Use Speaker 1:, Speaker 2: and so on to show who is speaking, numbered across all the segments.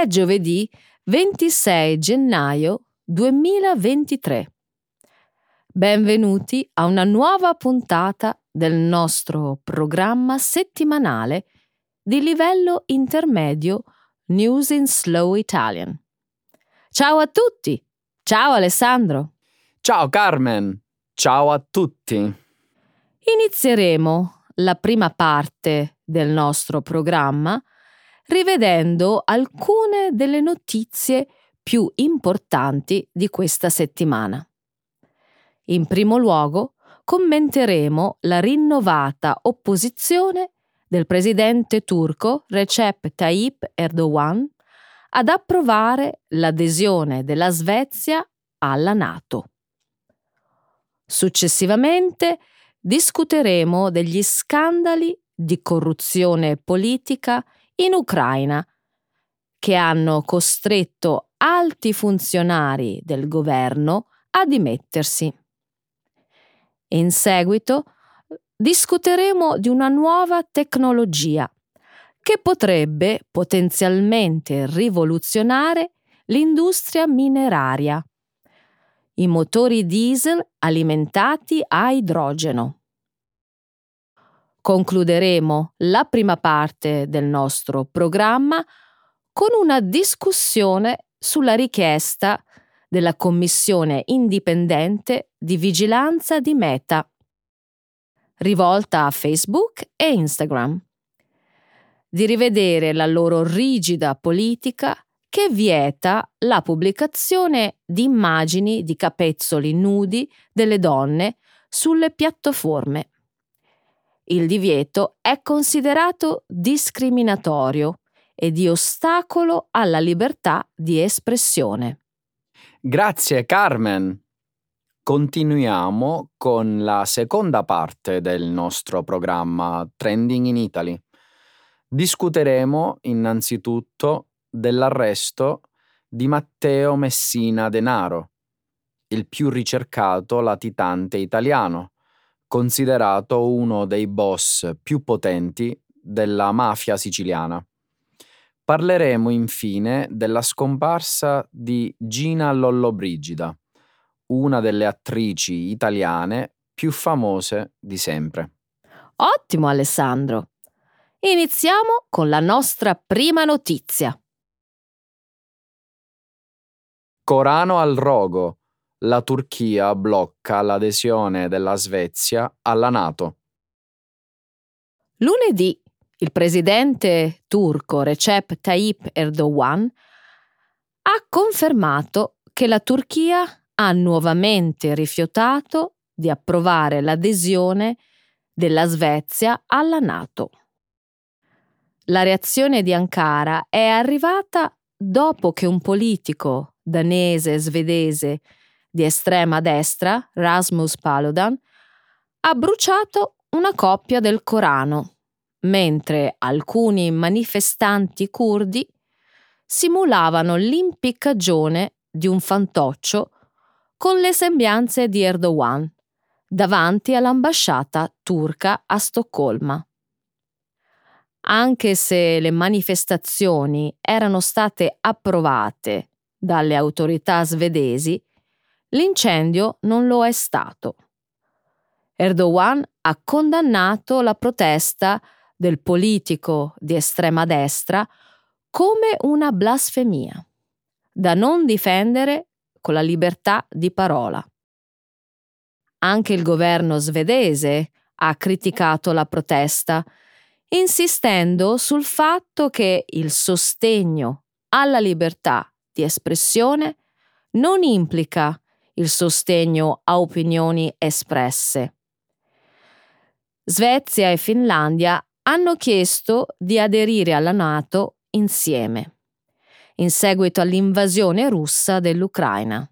Speaker 1: È giovedì 26 gennaio 2023. Benvenuti a una nuova puntata del nostro programma settimanale di livello intermedio News in Slow Italian. Ciao a tutti! Ciao Alessandro!
Speaker 2: Ciao Carmen! Ciao a tutti!
Speaker 1: Inizieremo la prima parte del nostro programma rivedendo alcune delle notizie più importanti di questa settimana. In primo luogo, commenteremo la rinnovata opposizione del presidente turco Recep Tayyip Erdogan ad approvare l'adesione della Svezia alla Nato. Successivamente discuteremo degli scandali di corruzione politica in Ucraina, che hanno costretto alti funzionari del governo a dimettersi. In seguito discuteremo di una nuova tecnologia che potrebbe potenzialmente rivoluzionare l'industria mineraria. I motori diesel alimentati a idrogeno. Concluderemo la prima parte del nostro programma con una discussione sulla richiesta della Commissione indipendente di vigilanza di Meta, rivolta a Facebook e Instagram, di rivedere la loro rigida politica che vieta la pubblicazione di immagini di capezzoli nudi delle donne sulle piattaforme il divieto è considerato discriminatorio e di ostacolo alla libertà di espressione.
Speaker 2: Grazie Carmen. Continuiamo con la seconda parte del nostro programma Trending in Italy. Discuteremo innanzitutto dell'arresto di Matteo Messina Denaro, il più ricercato latitante italiano considerato uno dei boss più potenti della mafia siciliana. Parleremo infine della scomparsa di Gina Lollobrigida, una delle attrici italiane più famose di sempre.
Speaker 1: Ottimo Alessandro! Iniziamo con la nostra prima notizia.
Speaker 2: Corano al rogo, la Turchia blocca l'adesione della Svezia alla Nato.
Speaker 1: Lunedì il presidente turco Recep Tayyip Erdogan ha confermato che la Turchia ha nuovamente rifiutato di approvare l'adesione della Svezia alla Nato. La reazione di Ankara è arrivata dopo che un politico danese svedese di estrema destra, Rasmus Paludan, ha bruciato una coppia del Corano, mentre alcuni manifestanti curdi simulavano l'impiccagione di un fantoccio con le sembianze di Erdogan davanti all'ambasciata turca a Stoccolma. Anche se le manifestazioni erano state approvate dalle autorità svedesi, L'incendio non lo è stato. Erdogan ha condannato la protesta del politico di estrema destra come una blasfemia, da non difendere con la libertà di parola. Anche il governo svedese ha criticato la protesta, insistendo sul fatto che il sostegno alla libertà di espressione non implica il sostegno a opinioni espresse. Svezia e Finlandia hanno chiesto di aderire alla Nato insieme, in seguito all'invasione russa dell'Ucraina.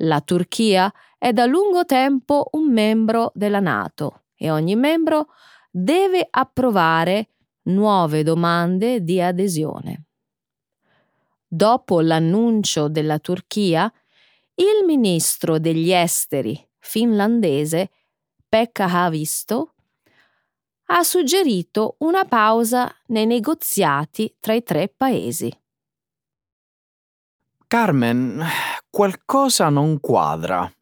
Speaker 1: La Turchia è da lungo tempo un membro della Nato e ogni membro deve approvare nuove domande di adesione. Dopo l'annuncio della Turchia, il ministro degli esteri finlandese Pekka Haavisto ha suggerito una pausa nei negoziati tra i tre paesi.
Speaker 2: Carmen, qualcosa non quadra.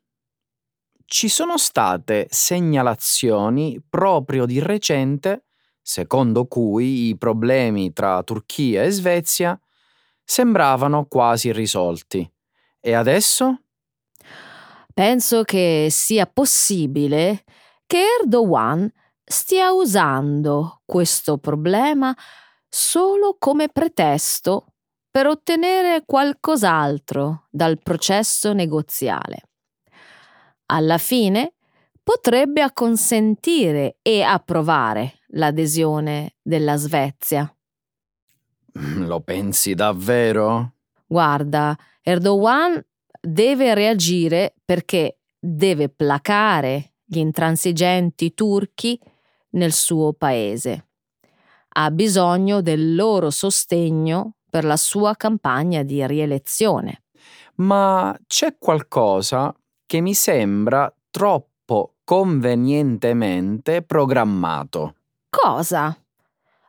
Speaker 2: Ci sono state segnalazioni proprio di recente secondo cui i problemi tra Turchia e Svezia sembravano quasi risolti. E adesso?
Speaker 1: Penso che sia possibile che Erdogan stia usando questo problema solo come pretesto per ottenere qualcos'altro dal processo negoziale. Alla fine potrebbe acconsentire e approvare l'adesione della Svezia.
Speaker 2: Lo pensi davvero?
Speaker 1: Guarda, Erdogan deve reagire perché deve placare gli intransigenti turchi nel suo paese. Ha bisogno del loro sostegno per la sua campagna di rielezione.
Speaker 2: Ma c'è qualcosa che mi sembra troppo convenientemente programmato.
Speaker 1: Cosa?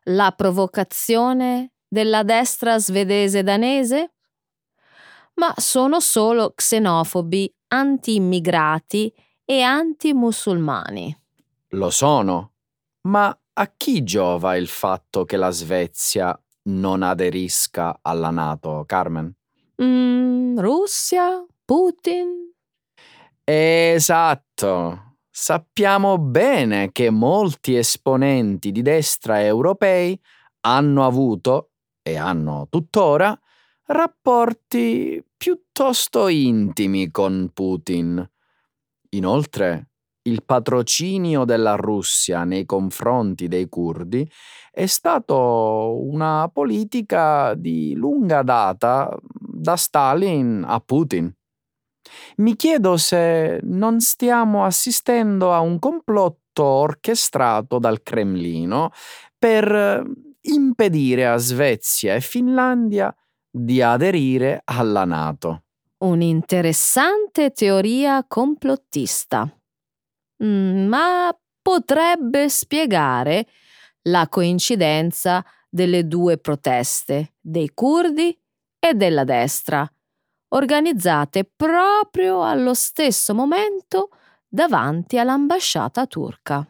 Speaker 1: La provocazione della destra svedese danese? Ma sono solo xenofobi, anti-immigrati e anti-musulmani.
Speaker 2: Lo sono. Ma a chi giova il fatto che la Svezia non aderisca alla Nato, Carmen?
Speaker 1: Mm, Russia? Putin?
Speaker 2: Esatto. Sappiamo bene che molti esponenti di destra europei hanno avuto, e hanno tuttora, rapporti piuttosto intimi con Putin. Inoltre, il patrocinio della Russia nei confronti dei curdi è stato una politica di lunga data da Stalin a Putin. Mi chiedo se non stiamo assistendo a un complotto orchestrato dal Cremlino per impedire a Svezia e Finlandia di aderire alla Nato.
Speaker 1: Un'interessante teoria complottista. Mm, ma potrebbe spiegare la coincidenza delle due proteste dei curdi e della destra, organizzate proprio allo stesso momento davanti all'ambasciata turca.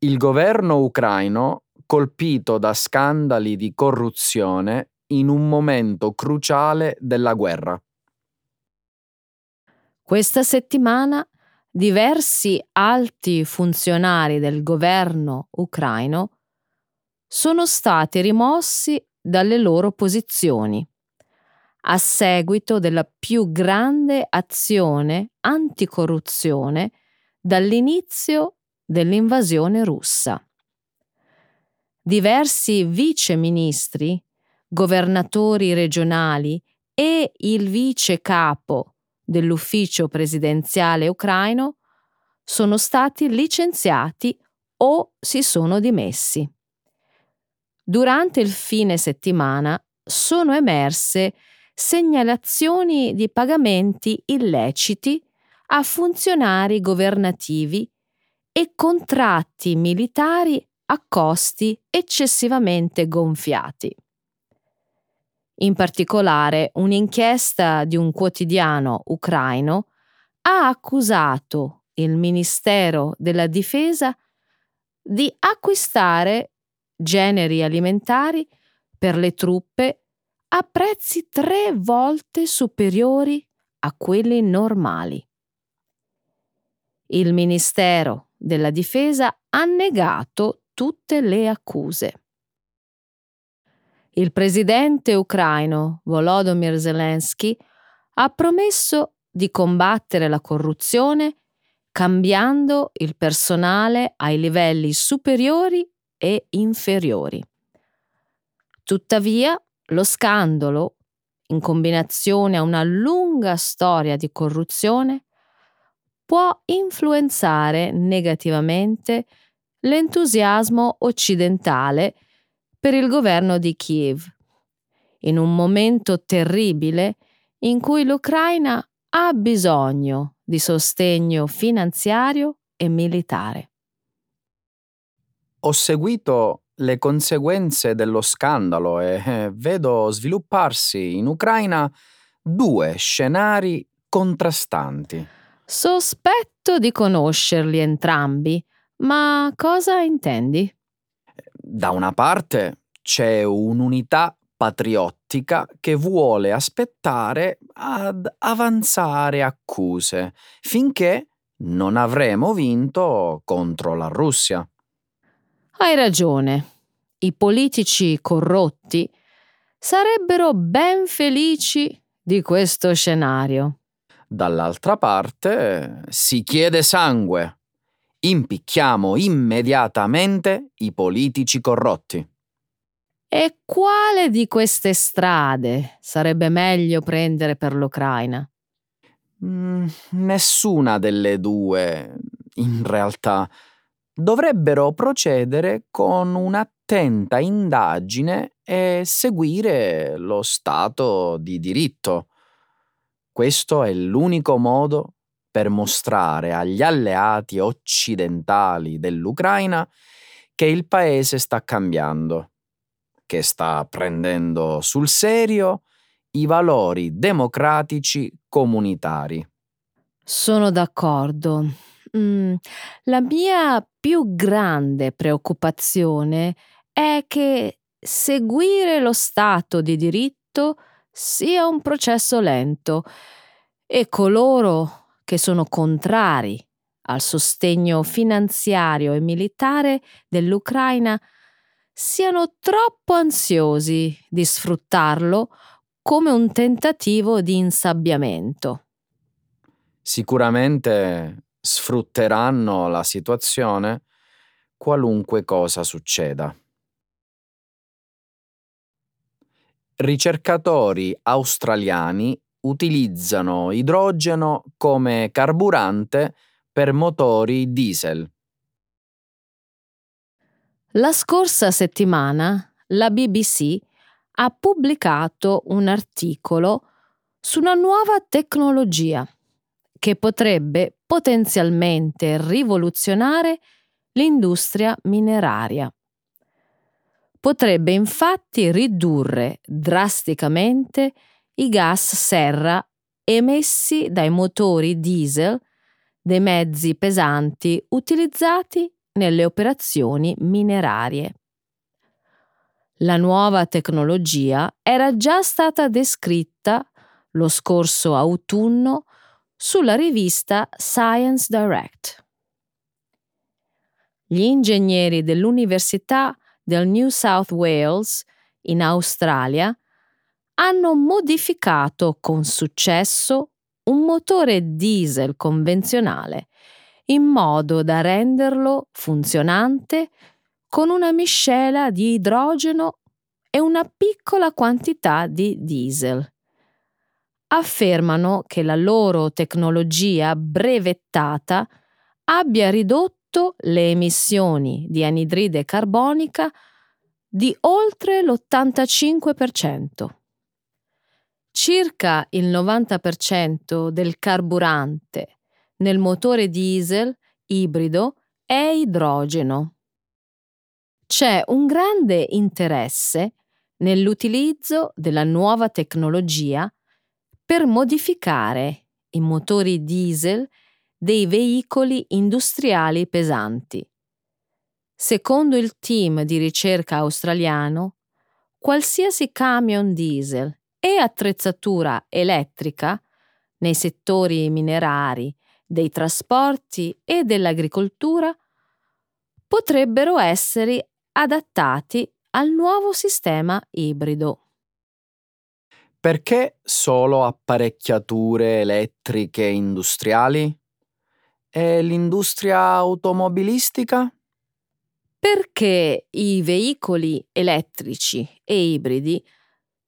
Speaker 2: Il governo ucraino, colpito da scandali di corruzione in un momento cruciale della guerra.
Speaker 1: Questa settimana diversi alti funzionari del governo ucraino sono stati rimossi dalle loro posizioni a seguito della più grande azione anticorruzione dall'inizio dell'invasione russa. Diversi vice ministri, governatori regionali e il vice capo dell'ufficio presidenziale ucraino sono stati licenziati o si sono dimessi. Durante il fine settimana sono emerse segnalazioni di pagamenti illeciti a funzionari governativi e contratti militari a costi eccessivamente gonfiati. In particolare, un'inchiesta di un quotidiano ucraino ha accusato il Ministero della Difesa di acquistare generi alimentari per le truppe a prezzi tre volte superiori a quelli normali. Il Ministero della Difesa ha negato tutte le accuse. Il presidente ucraino Volodymyr Zelensky ha promesso di combattere la corruzione cambiando il personale ai livelli superiori e inferiori. Tuttavia, lo scandalo, in combinazione a una lunga storia di corruzione, può influenzare negativamente l'entusiasmo occidentale per il governo di Kiev, in un momento terribile in cui l'Ucraina ha bisogno di sostegno finanziario e militare.
Speaker 2: Ho seguito le conseguenze dello scandalo e eh, vedo svilupparsi in Ucraina due scenari contrastanti.
Speaker 1: Sospetto di conoscerli entrambi, ma cosa intendi?
Speaker 2: Da una parte c'è un'unità patriottica che vuole aspettare ad avanzare accuse finché non avremo vinto contro la Russia.
Speaker 1: Hai ragione. I politici corrotti sarebbero ben felici di questo scenario.
Speaker 2: Dall'altra parte si chiede sangue. Impicchiamo immediatamente i politici corrotti.
Speaker 1: E quale di queste strade sarebbe meglio prendere per l'Ucraina?
Speaker 2: Mm, nessuna delle due, in realtà dovrebbero procedere con un'attenta indagine e seguire lo Stato di diritto. Questo è l'unico modo per mostrare agli alleati occidentali dell'Ucraina che il paese sta cambiando, che sta prendendo sul serio i valori democratici comunitari.
Speaker 1: Sono d'accordo. Mm, la mia più grande preoccupazione è che seguire lo Stato di diritto sia un processo lento e coloro che sono contrari al sostegno finanziario e militare dell'Ucraina siano troppo ansiosi di sfruttarlo come un tentativo di insabbiamento.
Speaker 2: Sicuramente sfrutteranno la situazione qualunque cosa succeda. Ricercatori australiani utilizzano idrogeno come carburante per motori diesel.
Speaker 1: La scorsa settimana la BBC ha pubblicato un articolo su una nuova tecnologia che potrebbe potenzialmente rivoluzionare l'industria mineraria. Potrebbe infatti ridurre drasticamente i gas serra emessi dai motori diesel dei mezzi pesanti utilizzati nelle operazioni minerarie. La nuova tecnologia era già stata descritta lo scorso autunno sulla rivista Science Direct. Gli ingegneri dell'Università del New South Wales in Australia hanno modificato con successo un motore diesel convenzionale in modo da renderlo funzionante con una miscela di idrogeno e una piccola quantità di diesel affermano che la loro tecnologia brevettata abbia ridotto le emissioni di anidride carbonica di oltre l'85%. Circa il 90% del carburante nel motore diesel ibrido è idrogeno. C'è un grande interesse nell'utilizzo della nuova tecnologia per modificare i motori diesel dei veicoli industriali pesanti. Secondo il team di ricerca australiano, qualsiasi camion diesel e attrezzatura elettrica nei settori minerari, dei trasporti e dell'agricoltura potrebbero essere adattati al nuovo sistema ibrido.
Speaker 2: Perché solo apparecchiature elettriche industriali? E l'industria automobilistica?
Speaker 1: Perché i veicoli elettrici e ibridi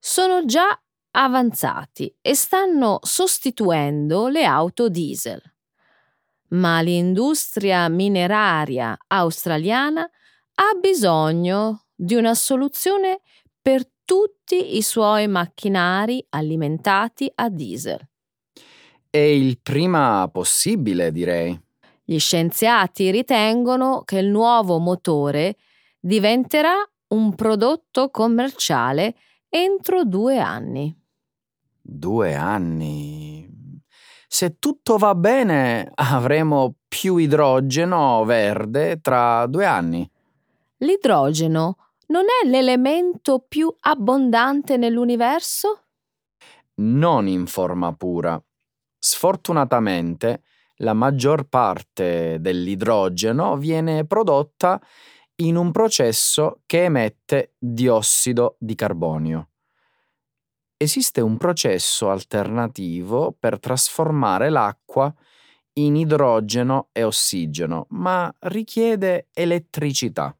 Speaker 1: sono già avanzati e stanno sostituendo le auto diesel. Ma l'industria mineraria australiana ha bisogno di una soluzione per tutti i suoi macchinari alimentati a diesel.
Speaker 2: E il prima possibile, direi.
Speaker 1: Gli scienziati ritengono che il nuovo motore diventerà un prodotto commerciale entro due anni.
Speaker 2: Due anni. Se tutto va bene, avremo più idrogeno verde tra due anni.
Speaker 1: L'idrogeno non è l'elemento più abbondante nell'universo?
Speaker 2: Non in forma pura. Sfortunatamente, la maggior parte dell'idrogeno viene prodotta in un processo che emette diossido di carbonio. Esiste un processo alternativo per trasformare l'acqua in idrogeno e ossigeno, ma richiede elettricità.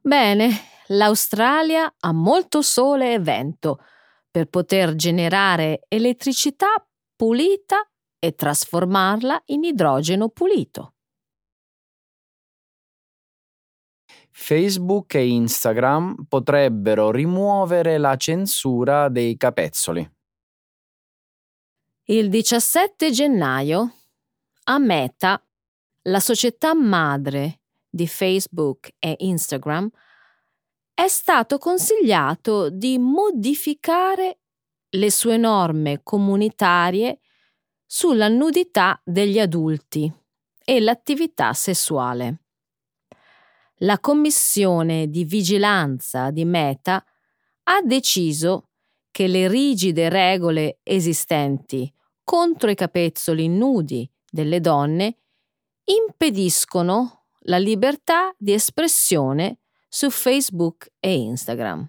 Speaker 1: Bene, l'Australia ha molto sole e vento per poter generare elettricità pulita e trasformarla in idrogeno pulito.
Speaker 2: Facebook e Instagram potrebbero rimuovere la censura dei capezzoli.
Speaker 1: Il 17 gennaio a Meta, la società madre di Facebook e Instagram, è stato consigliato di modificare le sue norme comunitarie sulla nudità degli adulti e l'attività sessuale la commissione di vigilanza di Meta ha deciso che le rigide regole esistenti contro i capezzoli nudi delle donne impediscono la libertà di espressione su Facebook e Instagram.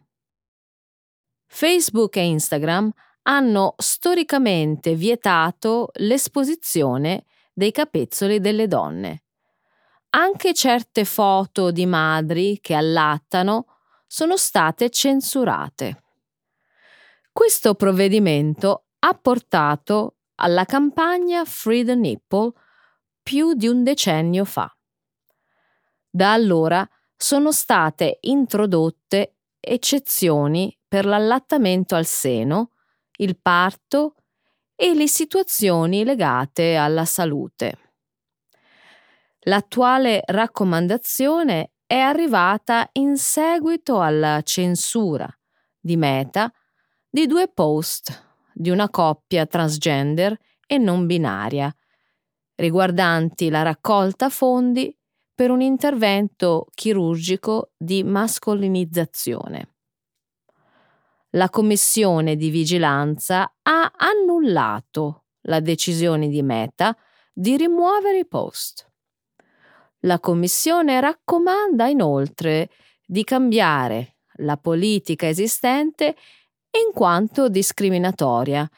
Speaker 1: Facebook e Instagram hanno storicamente vietato l'esposizione dei capezzoli delle donne anche certe foto di madri che allattano sono state censurate. Questo provvedimento ha portato alla campagna Free the Nipple più di un decennio fa. Da allora sono state introdotte eccezioni per l'allattamento al seno, il parto e le situazioni legate alla salute. L'attuale raccomandazione è arrivata in seguito alla censura di Meta di due post di una coppia transgender e non binaria, riguardanti la raccolta fondi per un intervento chirurgico di mascolinizzazione. La commissione di vigilanza ha annullato la decisione di Meta di rimuovere i post. La Commissione raccomanda inoltre di cambiare la politica esistente in quanto discriminatoria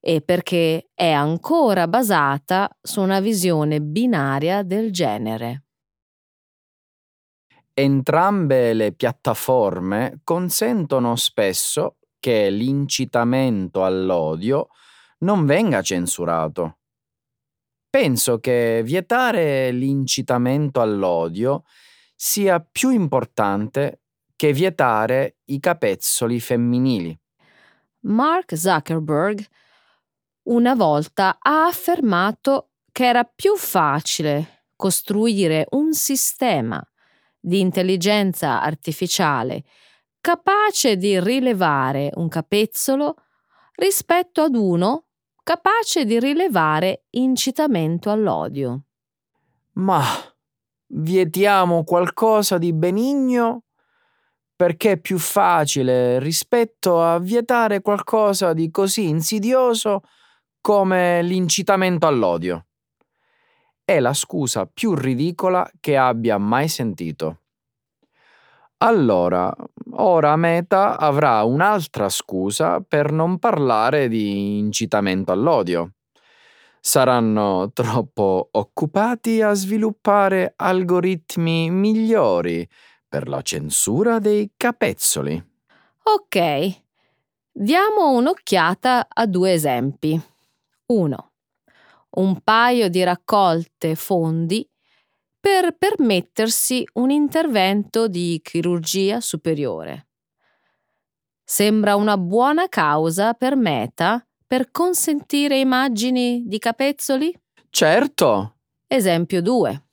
Speaker 1: e perché è ancora basata su una visione binaria del genere.
Speaker 2: Entrambe le piattaforme consentono spesso che l'incitamento all'odio non venga censurato. Penso che vietare l'incitamento all'odio sia più importante che vietare i capezzoli femminili.
Speaker 1: Mark Zuckerberg una volta ha affermato che era più facile costruire un sistema di intelligenza artificiale capace di rilevare un capezzolo rispetto ad uno capace di rilevare incitamento all'odio.
Speaker 2: Ma vietiamo qualcosa di benigno perché è più facile rispetto a vietare qualcosa di così insidioso come l'incitamento all'odio. È la scusa più ridicola che abbia mai sentito. Allora, ora Meta avrà un'altra scusa per non parlare di incitamento all'odio. Saranno troppo occupati a sviluppare algoritmi migliori per la censura dei capezzoli.
Speaker 1: Ok, diamo un'occhiata a due esempi. 1. Un paio di raccolte fondi per permettersi un intervento di chirurgia superiore. Sembra una buona causa per Meta per consentire immagini di capezzoli?
Speaker 2: Certo,
Speaker 1: Esempio 2.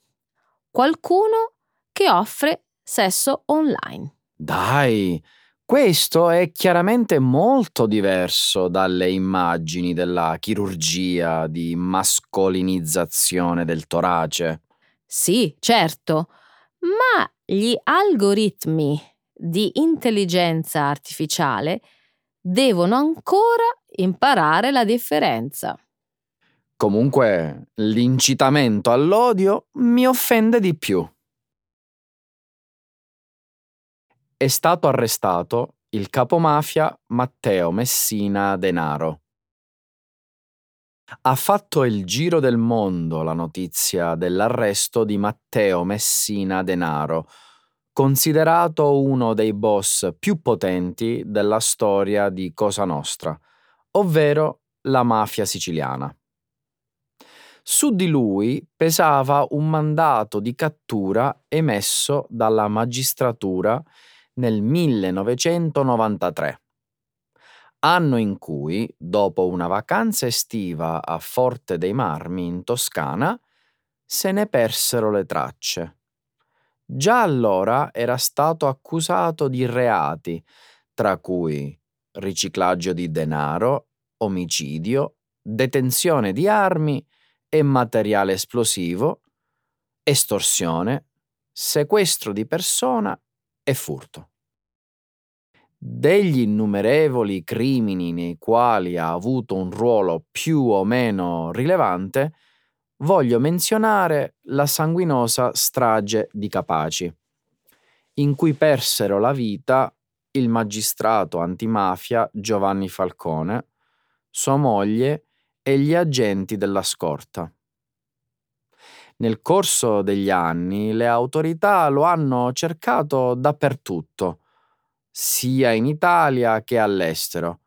Speaker 1: Qualcuno che offre sesso online.
Speaker 2: Dai, questo è chiaramente molto diverso dalle immagini della chirurgia di mascolinizzazione del torace.
Speaker 1: Sì, certo, ma gli algoritmi di intelligenza artificiale devono ancora imparare la differenza.
Speaker 2: Comunque, l'incitamento all'odio mi offende di più. È stato arrestato il capomafia Matteo Messina Denaro. Ha fatto il giro del mondo la notizia dell'arresto di Matteo Messina Denaro, considerato uno dei boss più potenti della storia di Cosa Nostra, ovvero la mafia siciliana. Su di lui pesava un mandato di cattura emesso dalla magistratura nel 1993, anno in cui, dopo una vacanza estiva a Forte dei Marmi in Toscana, se ne persero le tracce. Già allora era stato accusato di reati, tra cui riciclaggio di denaro, omicidio, detenzione di armi e materiale esplosivo, estorsione, sequestro di persona e furto. Degli innumerevoli crimini nei quali ha avuto un ruolo più o meno rilevante, voglio menzionare la sanguinosa strage di Capaci, in cui persero la vita il magistrato antimafia Giovanni Falcone, sua moglie e gli agenti della scorta. Nel corso degli anni le autorità lo hanno cercato dappertutto, sia in Italia che all'estero,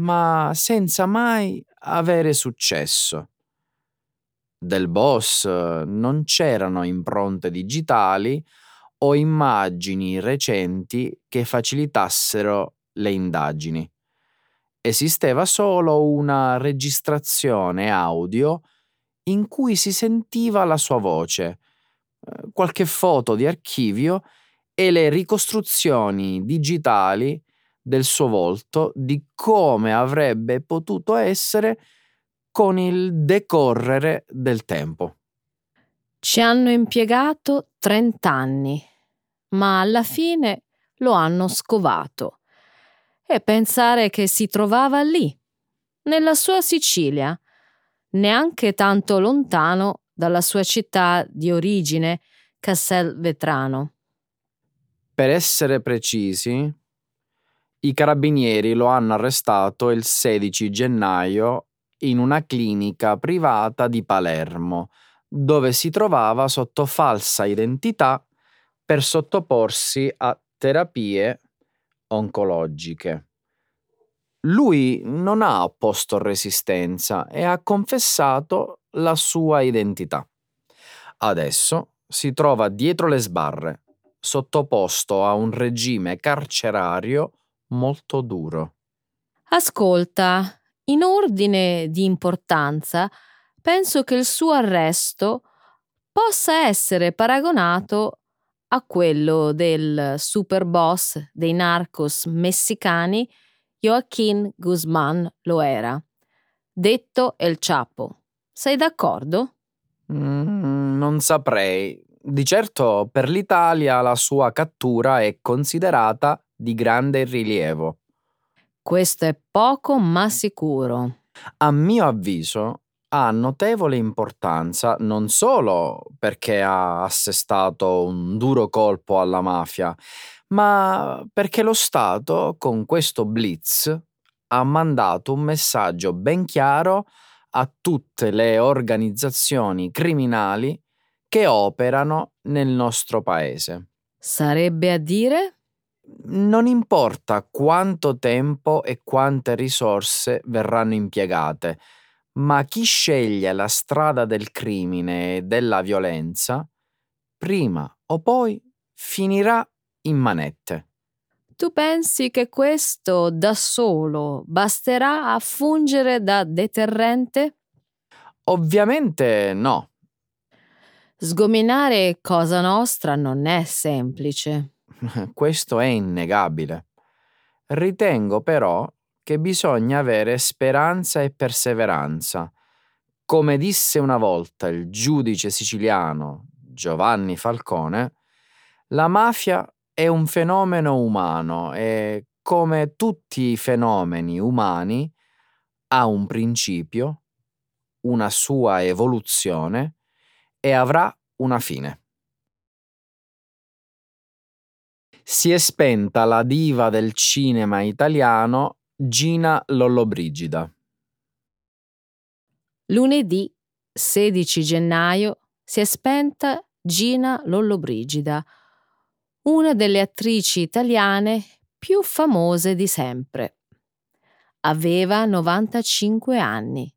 Speaker 2: ma senza mai avere successo. Del boss non c'erano impronte digitali o immagini recenti che facilitassero le indagini. Esisteva solo una registrazione audio in cui si sentiva la sua voce, eh, qualche foto di archivio e le ricostruzioni digitali del suo volto di come avrebbe potuto essere con il decorrere del tempo.
Speaker 1: Ci hanno impiegato 30 anni, ma alla fine lo hanno scovato. E pensare che si trovava lì, nella sua Sicilia, neanche tanto lontano dalla sua città di origine, Castelvetrano.
Speaker 2: Per essere precisi, i carabinieri lo hanno arrestato il 16 gennaio in una clinica privata di Palermo, dove si trovava sotto falsa identità per sottoporsi a terapie oncologiche. Lui non ha opposto resistenza e ha confessato la sua identità. Adesso si trova dietro le sbarre, sottoposto a un regime carcerario molto duro.
Speaker 1: Ascolta, in ordine di importanza, penso che il suo arresto possa essere paragonato a quello del super boss dei narcos messicani Joaquín Guzmán lo era, detto El Chapo. Sei d'accordo?
Speaker 2: Mm, non saprei. Di certo per l'Italia la sua cattura è considerata di grande rilievo.
Speaker 1: Questo è poco ma sicuro.
Speaker 2: A mio avviso ha notevole importanza non solo perché ha assestato un duro colpo alla mafia, ma perché lo Stato con questo blitz ha mandato un messaggio ben chiaro a tutte le organizzazioni criminali che operano nel nostro paese.
Speaker 1: Sarebbe a dire?
Speaker 2: Non importa quanto tempo e quante risorse verranno impiegate, ma chi sceglie la strada del crimine e della violenza, prima o poi finirà in manette.
Speaker 1: Tu pensi che questo da solo basterà a fungere da deterrente?
Speaker 2: Ovviamente no.
Speaker 1: Sgominare Cosa Nostra non è semplice.
Speaker 2: Questo è innegabile. Ritengo però che bisogna avere speranza e perseveranza. Come disse una volta il giudice siciliano Giovanni Falcone, la mafia è un fenomeno umano e, come tutti i fenomeni umani, ha un principio, una sua evoluzione e avrà una fine. Si è spenta la diva del cinema italiano Gina Lollobrigida.
Speaker 1: Lunedì 16 gennaio si è spenta Gina Lollobrigida, una delle attrici italiane più famose di sempre. Aveva 95 anni.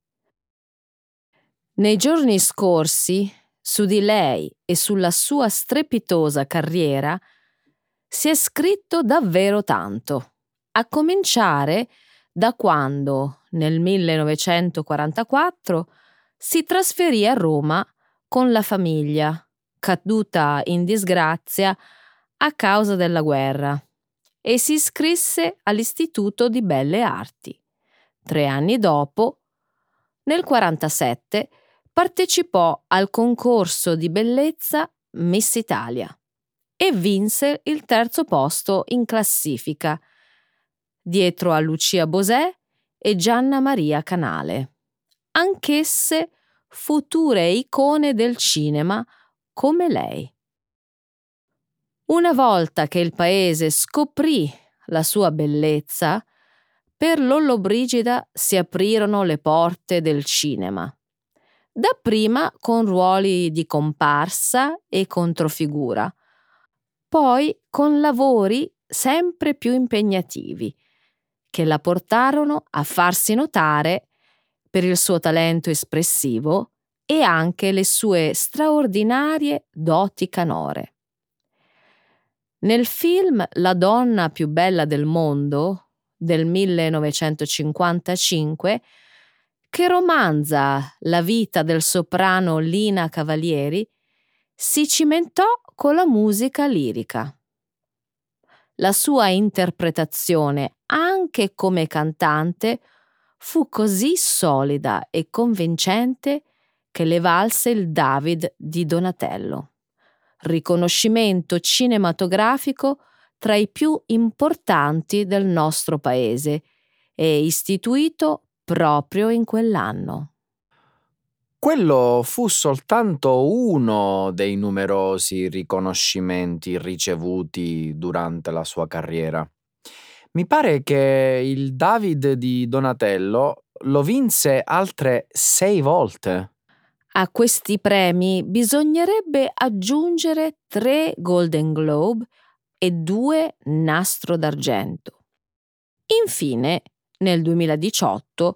Speaker 1: Nei giorni scorsi, su di lei e sulla sua strepitosa carriera, si è scritto davvero tanto, a cominciare da quando, nel 1944, si trasferì a Roma con la famiglia, caduta in disgrazia a causa della guerra, e si iscrisse all'Istituto di Belle Arti. Tre anni dopo, nel 1947, partecipò al concorso di bellezza Miss Italia e vinse il terzo posto in classifica, dietro a Lucia Bosè e Gianna Maria Canale, anch'esse future icone del cinema come lei. Una volta che il paese scoprì la sua bellezza, per Lollobrigida si aprirono le porte del cinema. Dapprima con ruoli di comparsa e controfigura, poi con lavori sempre più impegnativi, che la portarono a farsi notare per il suo talento espressivo e anche le sue straordinarie doti canore. Nel film La donna più bella del mondo del 1955, che romanza la vita del soprano Lina Cavalieri, si cimentò con la musica lirica. La sua interpretazione, anche come cantante, fu così solida e convincente che le valse il David di Donatello, riconoscimento cinematografico tra i più importanti del nostro paese e istituito proprio in quell'anno.
Speaker 2: Quello fu soltanto uno dei numerosi riconoscimenti ricevuti durante la sua carriera. Mi pare che il David di Donatello lo vinse altre sei volte.
Speaker 1: A questi premi bisognerebbe aggiungere tre Golden Globe e due Nastro d'Argento. Infine, nel 2018,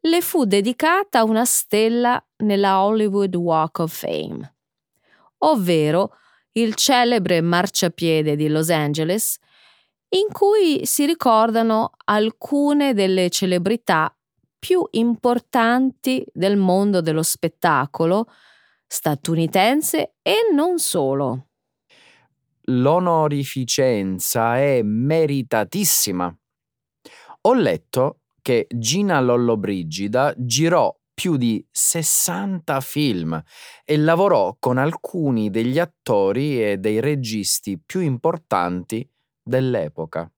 Speaker 1: le fu dedicata una stella nella Hollywood Walk of Fame, ovvero il celebre marciapiede di Los Angeles in cui si ricordano alcune delle celebrità più importanti del mondo dello spettacolo statunitense e non solo.
Speaker 2: L'onorificenza è meritatissima. Ho letto che Gina Lollobrigida girò più di 60 film e lavorò con alcuni degli attori e dei registi più importanti dell'epoca.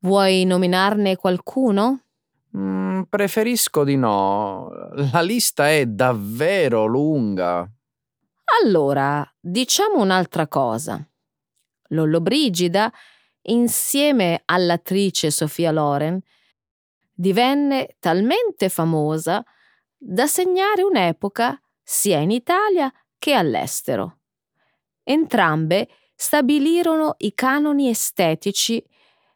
Speaker 1: Vuoi nominarne qualcuno?
Speaker 2: Mm, preferisco di no. La lista è davvero lunga.
Speaker 1: Allora, diciamo un'altra cosa. Lollobrigida, insieme all'attrice Sofia Loren, divenne talmente famosa da segnare un'epoca sia in Italia che all'estero. Entrambe stabilirono i canoni estetici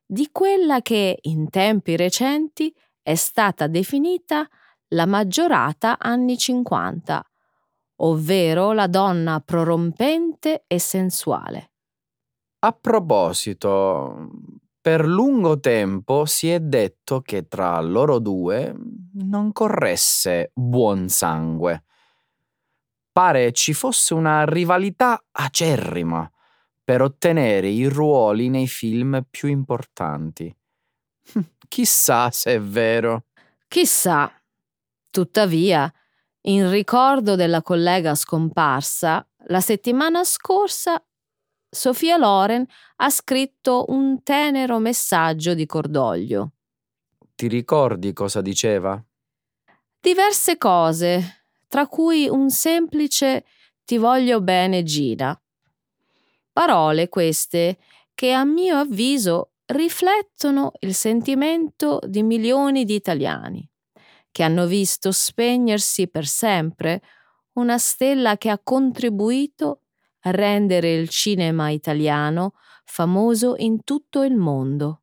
Speaker 1: di quella che in tempi recenti è stata definita la maggiorata anni 50, ovvero la donna prorompente e sensuale.
Speaker 2: A proposito, per lungo tempo si è detto che tra loro due non corresse buon sangue. pare ci fosse una rivalità acerrima per ottenere i ruoli nei film più importanti. Chissà se è vero.
Speaker 1: Chissà. Tuttavia, in ricordo della collega scomparsa, la settimana scorsa Sofia Loren ha scritto un tenero messaggio di cordoglio.
Speaker 2: Ti ricordi cosa diceva?
Speaker 1: Diverse cose, tra cui un semplice ti voglio bene Gina. Parole queste che a mio avviso riflettono il sentimento di milioni di italiani che hanno visto spegnersi per sempre una stella che ha contribuito rendere il cinema italiano famoso in tutto il mondo.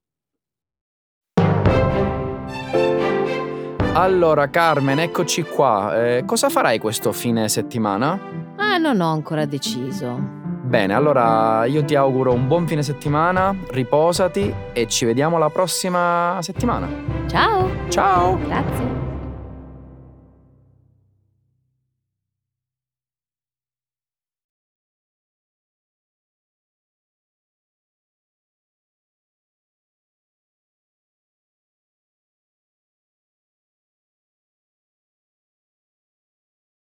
Speaker 2: Allora Carmen, eccoci qua. Eh, cosa farai questo fine settimana?
Speaker 1: Ah, non ho ancora deciso.
Speaker 2: Bene, allora io ti auguro un buon fine settimana, riposati e ci vediamo la prossima settimana.
Speaker 1: Ciao!
Speaker 2: Ciao!
Speaker 1: Grazie!